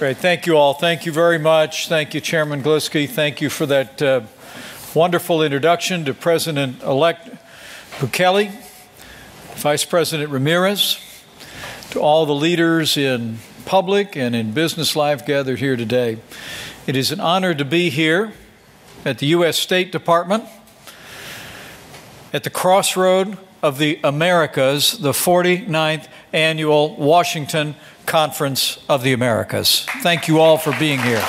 Great. Thank you all. Thank you very much. Thank you, Chairman Gluski. Thank you for that uh, wonderful introduction to President elect Bukele, Vice President Ramirez, to all the leaders in public and in business life gathered here today. It is an honor to be here at the U.S. State Department at the crossroad of the Americas, the 49th annual Washington Conference of the Americas. Thank you all for being here.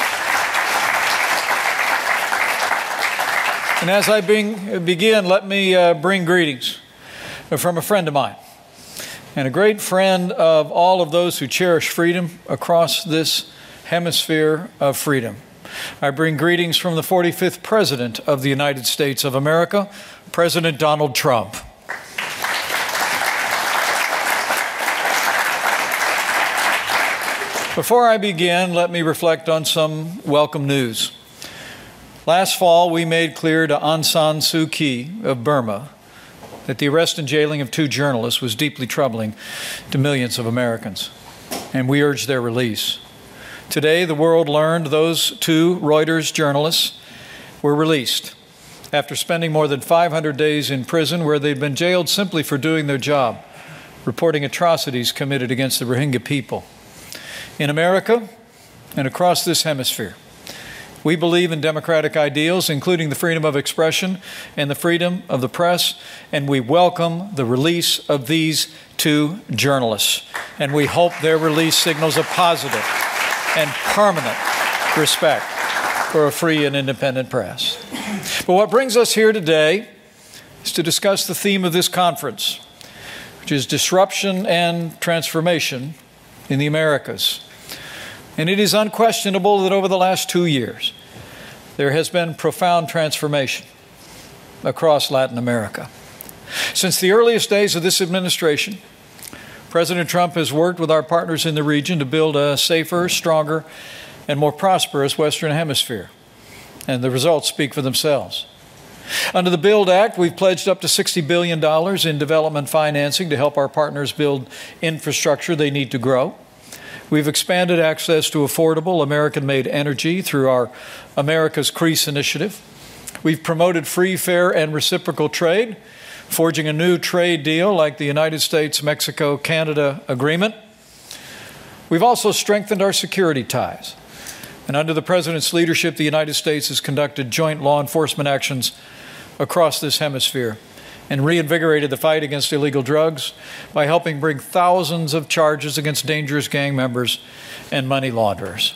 And as I bring, begin, let me uh, bring greetings from a friend of mine and a great friend of all of those who cherish freedom across this hemisphere of freedom. I bring greetings from the 45th President of the United States of America, President Donald Trump. Before I begin, let me reflect on some welcome news. Last fall, we made clear to Aung San Suu Kyi of Burma that the arrest and jailing of two journalists was deeply troubling to millions of Americans, and we urged their release. Today, the world learned those two Reuters journalists were released after spending more than 500 days in prison where they'd been jailed simply for doing their job, reporting atrocities committed against the Rohingya people in America and across this hemisphere. We believe in democratic ideals, including the freedom of expression and the freedom of the press, and we welcome the release of these two journalists. And we hope their release signals a positive and permanent respect for a free and independent press. But what brings us here today is to discuss the theme of this conference, which is disruption and transformation in the Americas. And it is unquestionable that over the last two years, there has been profound transformation across Latin America. Since the earliest days of this administration, President Trump has worked with our partners in the region to build a safer, stronger, and more prosperous Western Hemisphere. And the results speak for themselves. Under the BUILD Act, we've pledged up to $60 billion in development financing to help our partners build infrastructure they need to grow. We've expanded access to affordable American made energy through our America Crece initiative. We've promoted free, fair, and reciprocal trade, forging a new trade deal like the United States Mexico Canada agreement. We've also strengthened our security ties. And under the President's leadership, the United States has conducted joint law enforcement actions across this hemisphere and reinvigorated the fight against illegal drugs by helping bring thousands of charges against dangerous gang members and money launderers.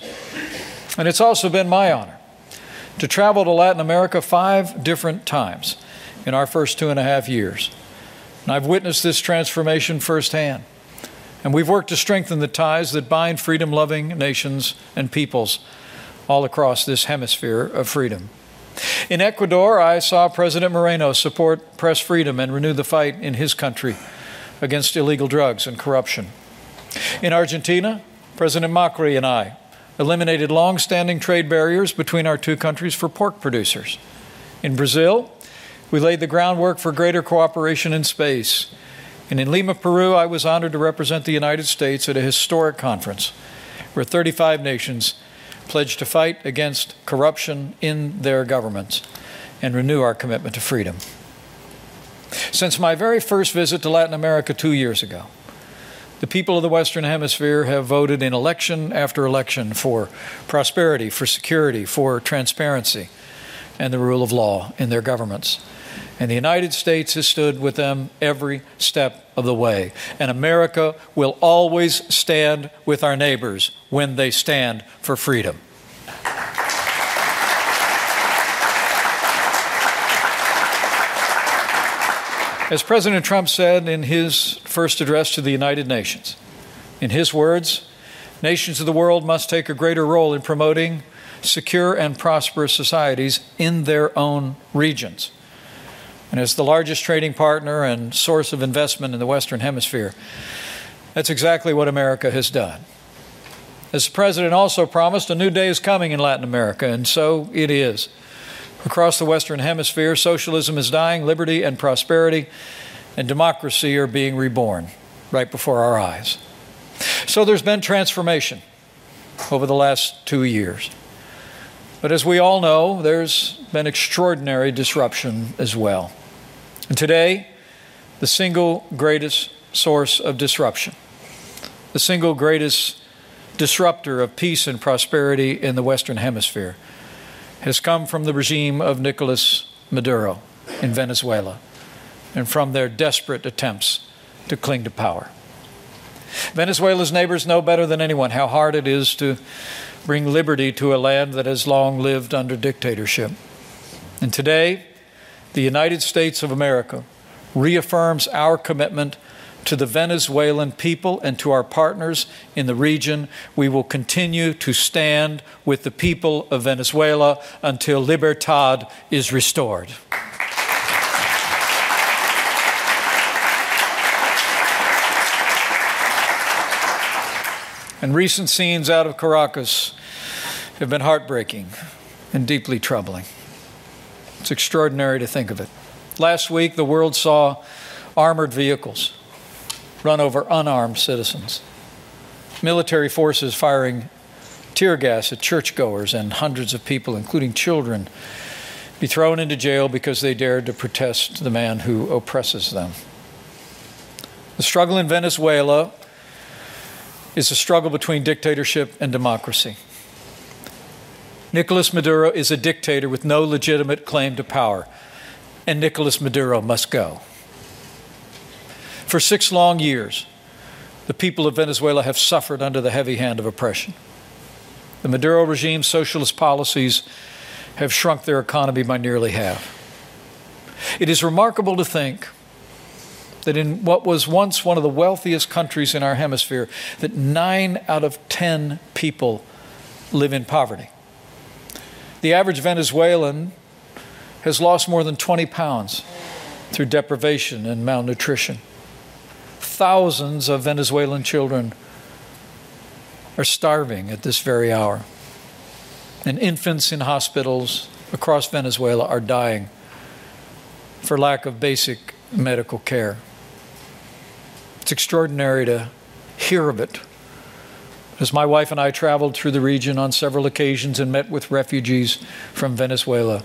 And it's also been my honor to travel to Latin America five different times in our first two and a half years. And I've witnessed this transformation firsthand. And we've worked to strengthen the ties that bind freedom loving nations and peoples all across this hemisphere of freedom. In Ecuador, I saw President Moreno support press freedom and renew the fight in his country against illegal drugs and corruption. In Argentina, President Macri and I eliminated long standing trade barriers between our two countries for pork producers. In Brazil, we laid the groundwork for greater cooperation in space. And in Lima, Peru, I was honored to represent the United States at a historic conference where 35 nations pledge to fight against corruption in their governments and renew our commitment to freedom. Since my very first visit to Latin America two years ago, the people of the Western Hemisphere have voted in election after election for prosperity, for security, for transparency, and the rule of law in their governments. And the United States has stood with them every step of the way. And America will always stand with our neighbors when they stand for freedom. As President Trump said in his first address to the United Nations, in his words, Nations of the world must take a greater role in promoting secure and prosperous societies in their own regions. And as the largest trading partner and source of investment in the Western Hemisphere, that's exactly what America has done. As the President also promised, a new day is coming in Latin America, and so it is. Across the Western Hemisphere, socialism is dying, liberty and prosperity and democracy are being reborn right before our eyes. So there's been transformation over the last two years. But as we all know, there's been extraordinary disruption as well. And today, the single greatest source of disruption, the single greatest disruptor of peace and prosperity in the Western Hemisphere, has come from the regime of Nicolas Maduro in Venezuela and from their desperate attempts to cling to power. Venezuela's neighbors know better than anyone how hard it is to bring liberty to a land that has long lived under dictatorship. And today, the United States of America reaffirms our commitment to the Venezuelan people and to our partners in the region. We will continue to stand with the people of Venezuela until libertad is restored. And recent scenes out of Caracas have been heartbreaking and deeply troubling. It's extraordinary to think of it. Last week, the world saw armored vehicles run over unarmed citizens, military forces firing tear gas at churchgoers, and hundreds of people, including children, be thrown into jail because they dared to protest the man who oppresses them. The struggle in Venezuela is a struggle between dictatorship and democracy. Nicolas Maduro is a dictator with no legitimate claim to power, and Nicolas Maduro must go. For six long years, the people of Venezuela have suffered under the heavy hand of oppression. The Maduro regime's socialist policies have shrunk their economy by nearly half. It is remarkable to think that in what was once one of the wealthiest countries in our hemisphere, that nine out of ten people live in poverty. The average Venezuelan has lost more than 20 pounds through deprivation and malnutrition. Thousands of Venezuelan children are starving at this very hour. And infants in hospitals across Venezuela are dying for lack of basic medical care. It's extraordinary to hear of it. As my wife and I traveled through the region on several occasions and met with refugees from Venezuela,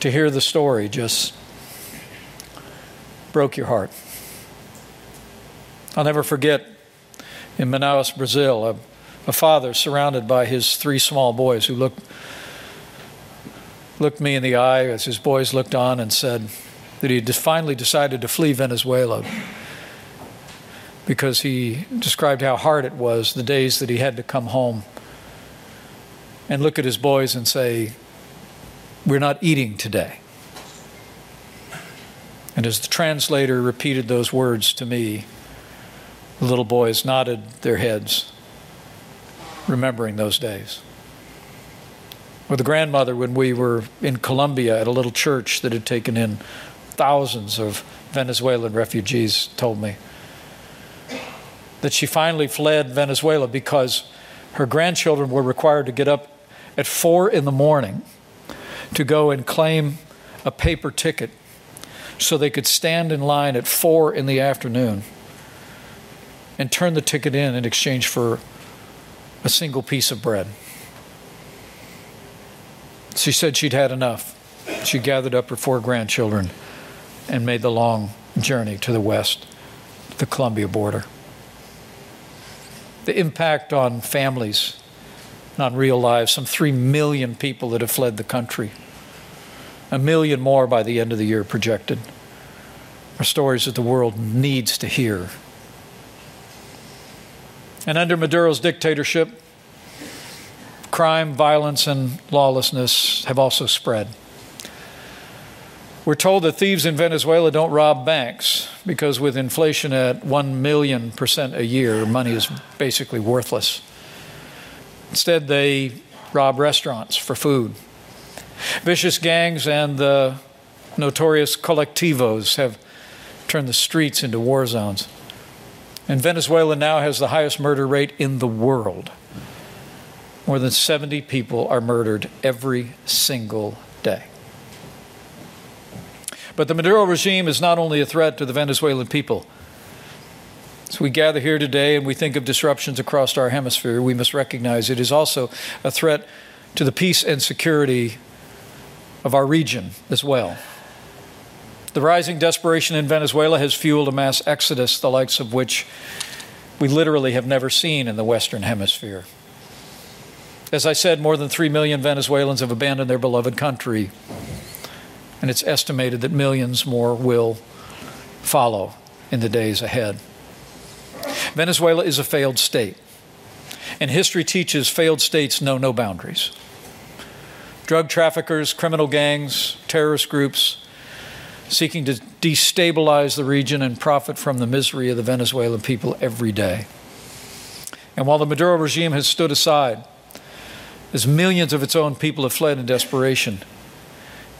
to hear the story just broke your heart. I'll never forget in Manaus, Brazil, a, a father surrounded by his three small boys who looked, looked me in the eye as his boys looked on and said, that he had finally decided to flee Venezuela because he described how hard it was the days that he had to come home and look at his boys and say, We're not eating today. And as the translator repeated those words to me, the little boys nodded their heads, remembering those days. Or the grandmother, when we were in Colombia at a little church that had taken in thousands of Venezuelan refugees told me that she finally fled Venezuela because her grandchildren were required to get up at four in the morning to go and claim a paper ticket so they could stand in line at four in the afternoon and turn the ticket in in exchange for a single piece of bread. She said she'd had enough. She gathered up her four grandchildren and made the long journey to the west, the Colombia border. The impact on families, on real lives, some 3 million people that have fled the country, a million more by the end of the year projected, are stories that the world needs to hear. And under Maduro's dictatorship, crime, violence, and lawlessness have also spread. We're told that thieves in Venezuela don't rob banks because, with inflation at 1 million percent a year, money is basically worthless. Instead, they rob restaurants for food. Vicious gangs and the notorious colectivos have turned the streets into war zones. And Venezuela now has the highest murder rate in the world. More than 70 people are murdered every single day. But the Maduro regime is not only a threat to the Venezuelan people. As we gather here today and we think of disruptions across our hemisphere, we must recognize it is also a threat to the peace and security of our region as well. The rising desperation in Venezuela has fueled a mass exodus, the likes of which we literally have never seen in the Western Hemisphere. As I said, more than 3 million Venezuelans have abandoned their beloved country, and it's estimated that millions more will follow in the days ahead. Venezuela is a failed state, and history teaches failed states know no boundaries. Drug traffickers, criminal gangs, terrorist groups seeking to destabilize the region and profit from the misery of the Venezuelan people every day. And while the Maduro regime has stood aside, as millions of its own people have fled in desperation,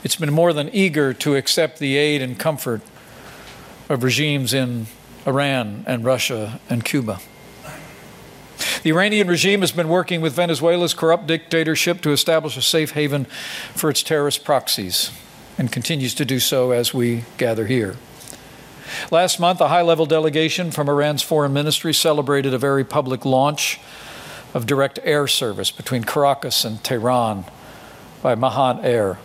it's been more than eager to accept the aid and comfort of regimes in Iran and Russia and Cuba. The Iranian regime has been working with Venezuela's corrupt dictatorship to establish a safe haven for its terrorist proxies and continues to do so as we gather here. Last month, a high level delegation from Iran's foreign ministry celebrated a very public launch of direct air service between Caracas and Tehran by Mahan Air,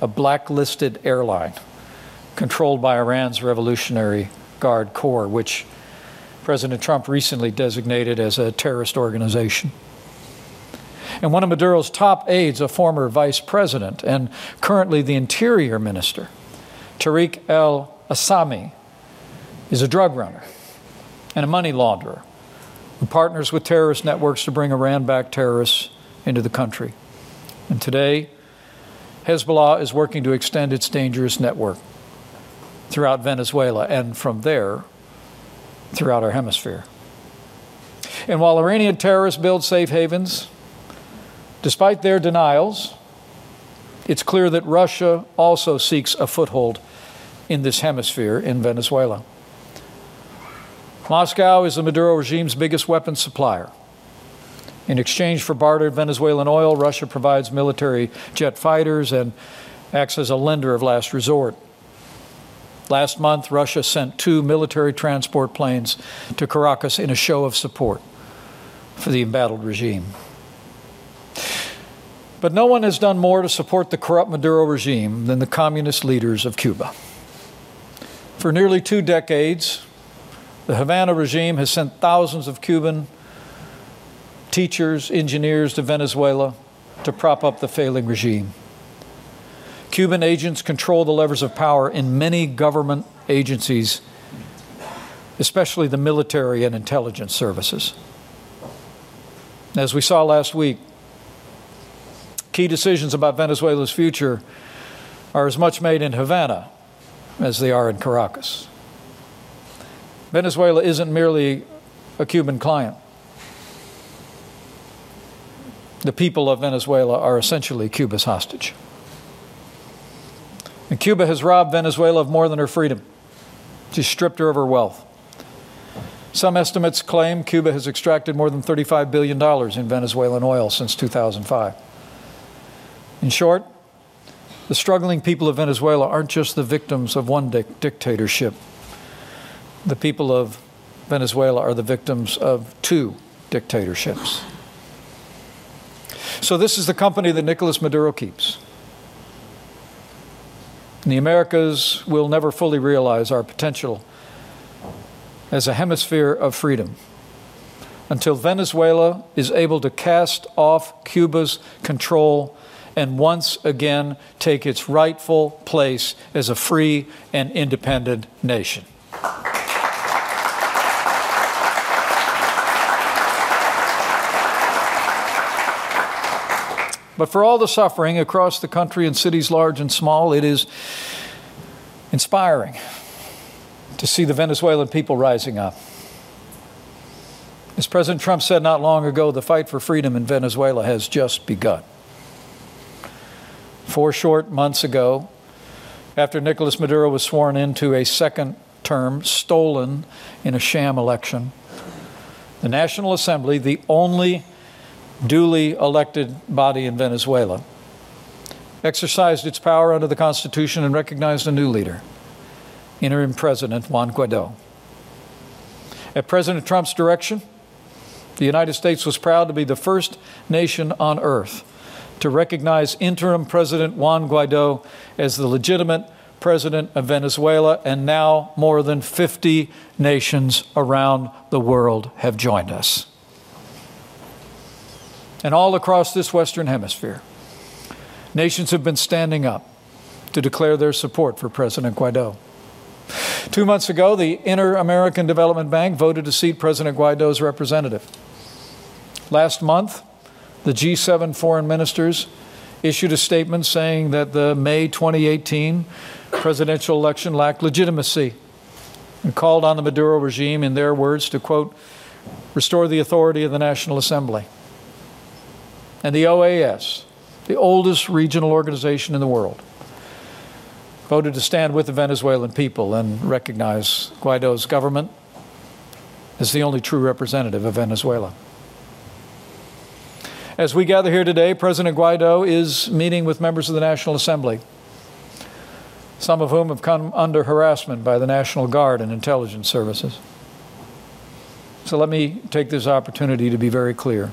a blacklisted airline controlled by Iran's Revolutionary Guard Corps, which President Trump recently designated as a terrorist organization. And one of Maduro's top aides, a former vice president and currently the interior minister, Tareck El Aissami, is a drug runner and a money launderer who partners with terrorist networks to bring Iran backed terrorists into the country. And today, Hezbollah is working to extend its dangerous network throughout Venezuela and from there throughout our hemisphere. And while Iranian terrorists build safe havens, Despite their denials, it's clear that Russia also seeks a foothold in this hemisphere in Venezuela. Moscow is the Maduro regime's biggest weapons supplier. In exchange for bartered Venezuelan oil, Russia provides military jet fighters and acts as a lender of last resort. Last month, Russia sent two military transport planes to Caracas in a show of support for the embattled regime. But no one has done more to support the corrupt Maduro regime than the communist leaders of Cuba. For nearly two decades, the Havana regime has sent thousands of Cuban teachers, engineers to Venezuela to prop up the failing regime. Cuban agents control the levers of power in many government agencies, especially the military and intelligence services. As we saw last week, key decisions about Venezuela's future are as much made in Havana as they are in Caracas. Venezuela isn't merely a Cuban client. The people of Venezuela are essentially Cuba's hostage. And Cuba has robbed Venezuela of more than her freedom. She's stripped her of her wealth. Some estimates claim Cuba has extracted more than $35 billion in Venezuelan oil since 2005. In short, the struggling people of Venezuela aren't just the victims of one dic- dictatorship. The people of Venezuela are the victims of two dictatorships. So, this is the company that Nicolas Maduro keeps. The Americas will never fully realize our potential as a hemisphere of freedom until Venezuela is able to cast off Cuba's control and once again take its rightful place as a free and independent nation. But for all the suffering across the country in cities large and small, it is inspiring to see the Venezuelan people rising up. As President Trump said not long ago, the fight for freedom in Venezuela has just begun. Four short months ago, after Nicolas Maduro was sworn into a second term stolen in a sham election, the National Assembly, the only duly elected body in Venezuela, exercised its power under the Constitution and recognized a new leader, interim President Juan Guaido. At President Trump's direction, the United States was proud to be the first nation on earth to recognize interim President Juan Guaido as the legitimate president of Venezuela, and now more than 50 nations around the world have joined us. And all across this Western Hemisphere, nations have been standing up to declare their support for President Guaido. Two months ago, the Inter American Development Bank voted to seat President Guaido's representative. Last month, the G7 foreign ministers issued a statement saying that the May 2018 presidential election lacked legitimacy and called on the Maduro regime, in their words, to quote, restore the authority of the National Assembly. And the OAS, the oldest regional organization in the world, voted to stand with the Venezuelan people and recognize Guaido's government as the only true representative of Venezuela. As we gather here today, President Guaido is meeting with members of the National Assembly, some of whom have come under harassment by the National Guard and intelligence services. So let me take this opportunity to be very clear.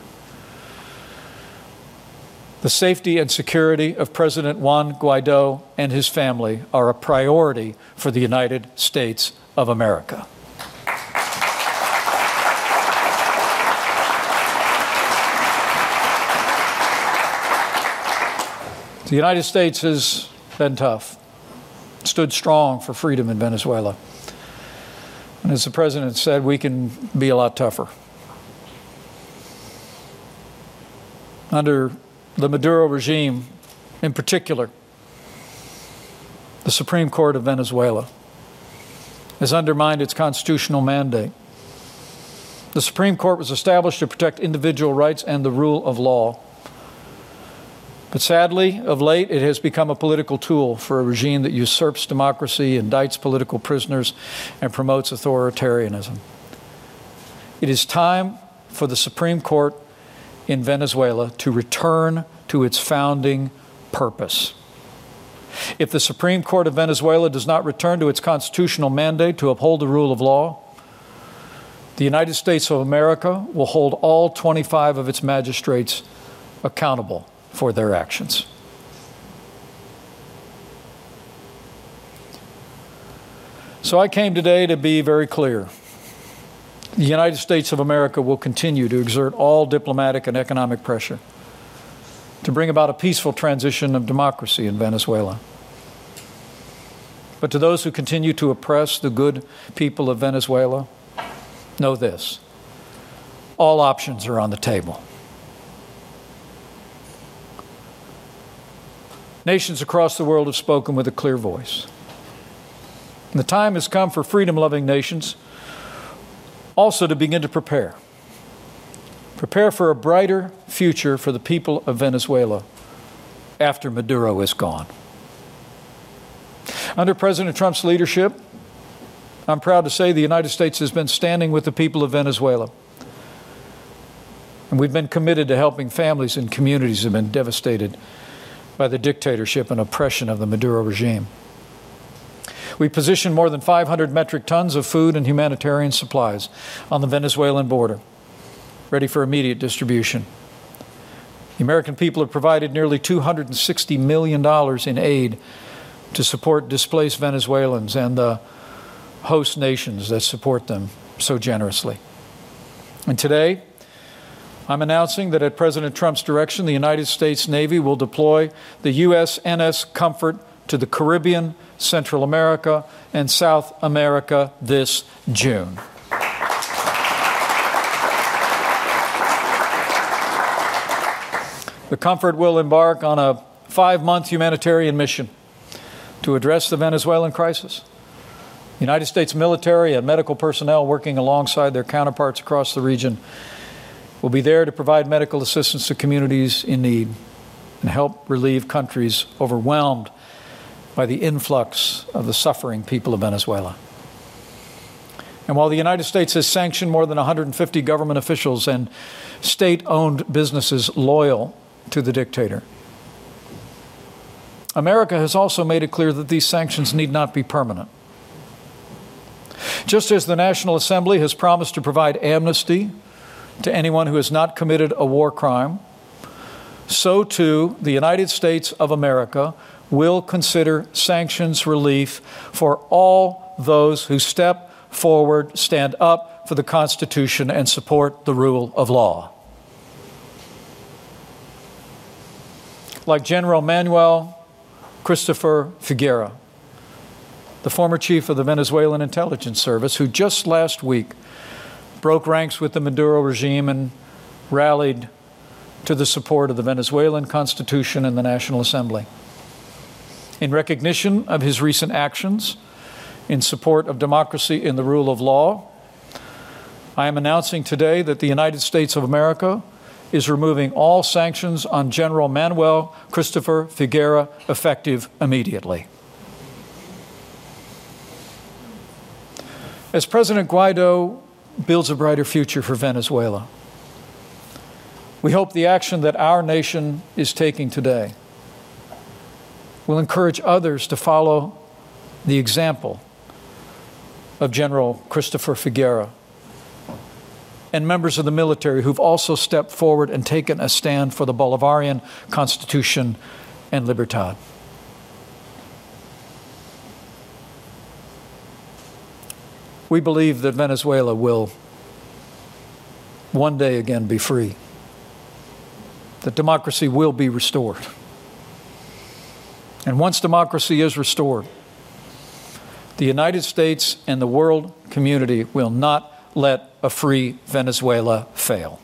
The safety and security of President Juan Guaido and his family are a priority for the United States of America. The United States has been tough, stood strong for freedom in Venezuela. And as the president said, we can be a lot tougher. Under the Maduro regime, in particular, the Supreme Court of Venezuela has undermined its constitutional mandate. The Supreme Court was established to protect individual rights and the rule of law. But sadly, of late, it has become a political tool for a regime that usurps democracy, indicts political prisoners, and promotes authoritarianism. It is time for the Supreme Court in Venezuela to return to its founding purpose. If the Supreme Court of Venezuela does not return to its constitutional mandate to uphold the rule of law, the United States of America will hold all 25 of its magistrates accountable for their actions. So I came today to be very clear. The United States of America will continue to exert all diplomatic and economic pressure to bring about a peaceful transition of democracy in Venezuela. But to those who continue to oppress the good people of Venezuela, know this all options are on the table. Nations across the world have spoken with a clear voice. And the time has come for freedom loving nations also to begin to prepare. Prepare for a brighter future for the people of Venezuela after Maduro is gone. Under President Trump's leadership, I'm proud to say the United States has been standing with the people of Venezuela. And we've been committed to helping families and communities that have been devastated by the dictatorship and oppression of the Maduro regime. We positioned more than 500 metric tons of food and humanitarian supplies on the Venezuelan border, ready for immediate distribution. The American people have provided nearly $260 million in aid to support displaced Venezuelans and the host nations that support them so generously. And today, I'm announcing that at President Trump's direction, the United States Navy will deploy the USNS Comfort to the Caribbean, Central America, and South America this June. The Comfort will embark on a five month humanitarian mission to address the Venezuelan crisis. United States military and medical personnel working alongside their counterparts across the region will be there to provide medical assistance to communities in need and help relieve countries overwhelmed by the influx of the suffering people of Venezuela. And while the United States has sanctioned more than 150 government officials and state owned businesses loyal to the dictator, America has also made it clear that these sanctions need not be permanent. Just as the National Assembly has promised to provide amnesty to anyone who has not committed a war crime, so too the United States of America will consider sanctions relief for all those who step forward, stand up for the Constitution, and support the rule of law. Like General Manuel Cristopher Figuera, the former chief of the Venezuelan intelligence service, who just last week broke ranks with the Maduro regime and rallied to the support of the Venezuelan Constitution and the National Assembly. In recognition of his recent actions in support of democracy and the rule of law, I am announcing today that the United States of America is removing all sanctions on General Manuel Cristopher Figuera effective immediately. As President Guaido builds a brighter future for Venezuela, we hope the action that our nation is taking today will encourage others to follow the example of General Cristopher Figuera and members of the military who've also stepped forward and taken a stand for the Bolivarian Constitution and Libertad. We believe that Venezuela will one day again be free, that democracy will be restored. And once democracy is restored, the United States and the world community will not let a free Venezuela fail.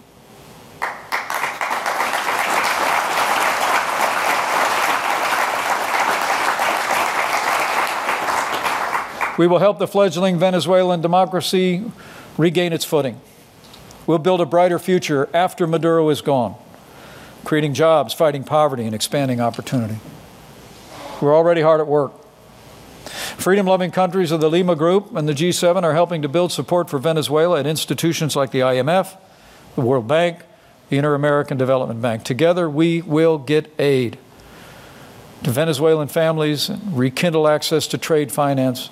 We will help the fledgling Venezuelan democracy regain its footing. We'll build a brighter future after Maduro is gone, creating jobs, fighting poverty, and expanding opportunity. We're already hard at work. Freedom loving countries of the Lima Group and the G7 are helping to build support for Venezuela at institutions like the IMF, the World Bank, the Inter American Development Bank. Together, we will get aid to Venezuelan families and rekindle access to trade finance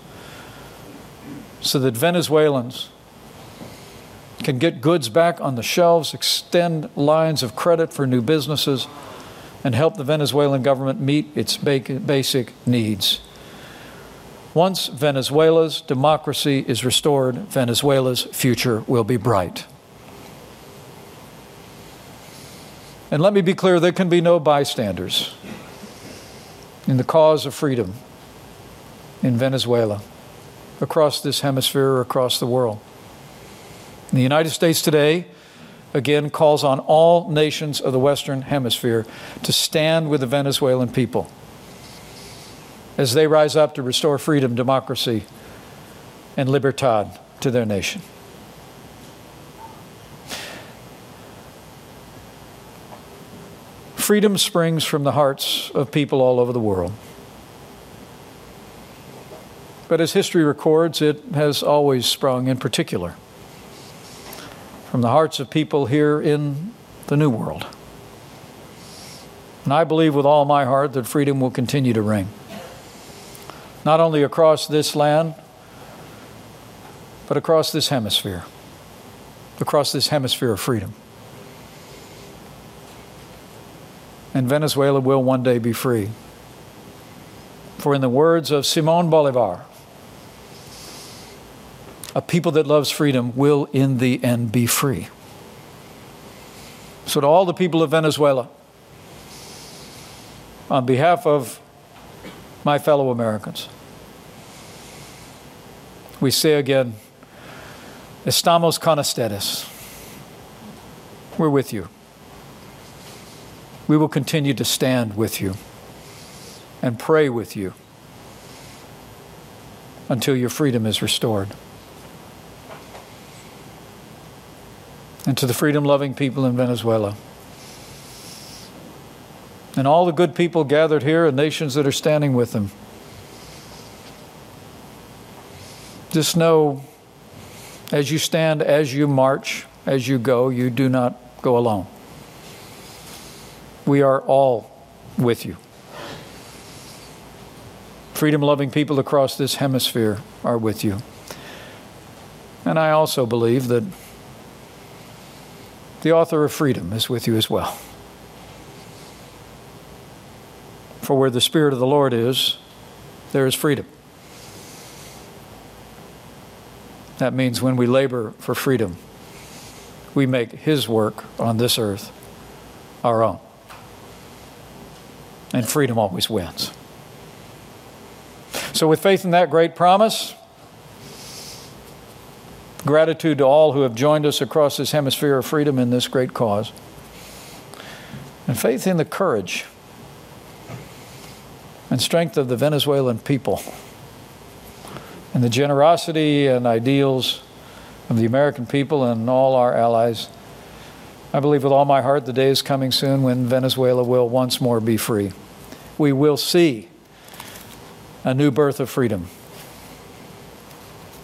so that Venezuelans can get goods back on the shelves, extend lines of credit for new businesses and help the Venezuelan government meet its basic needs. Once Venezuela's democracy is restored, Venezuela's future will be bright. And let me be clear there can be no bystanders in the cause of freedom in Venezuela, across this hemisphere, across the world. In the United States today, again calls on all nations of the Western Hemisphere to stand with the Venezuelan people as they rise up to restore freedom, democracy, and libertad to their nation. Freedom springs from the hearts of people all over the world. But as history records, it has always sprung in particular from the hearts of people here in the New World. And I believe with all my heart that freedom will continue to ring, not only across this land, but across this hemisphere, across this hemisphere of freedom. And Venezuela will one day be free. For, in the words of Simon Bolivar, a people that loves freedom will in the end be free. So, to all the people of Venezuela, on behalf of my fellow Americans, we say again, Estamos con ustedes. We're with you. We will continue to stand with you and pray with you until your freedom is restored. And to the freedom loving people in Venezuela. And all the good people gathered here and nations that are standing with them. Just know as you stand, as you march, as you go, you do not go alone. We are all with you. Freedom loving people across this hemisphere are with you. And I also believe that the author of freedom is with you as well. For where the Spirit of the Lord is, there is freedom. That means when we labor for freedom, we make His work on this earth our own. And freedom always wins. So, with faith in that great promise, gratitude to all who have joined us across this hemisphere of freedom in this great cause, and faith in the courage and strength of the Venezuelan people and the generosity and ideals of the American people and all our allies. I believe with all my heart the day is coming soon when Venezuela will once more be free. We will see a new birth of freedom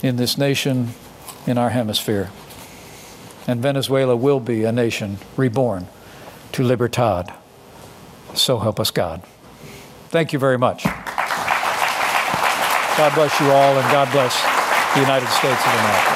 in this nation, in our hemisphere. And Venezuela will be a nation reborn to libertad. So help us God. Thank you very much. God bless you all, and God bless the United States of America.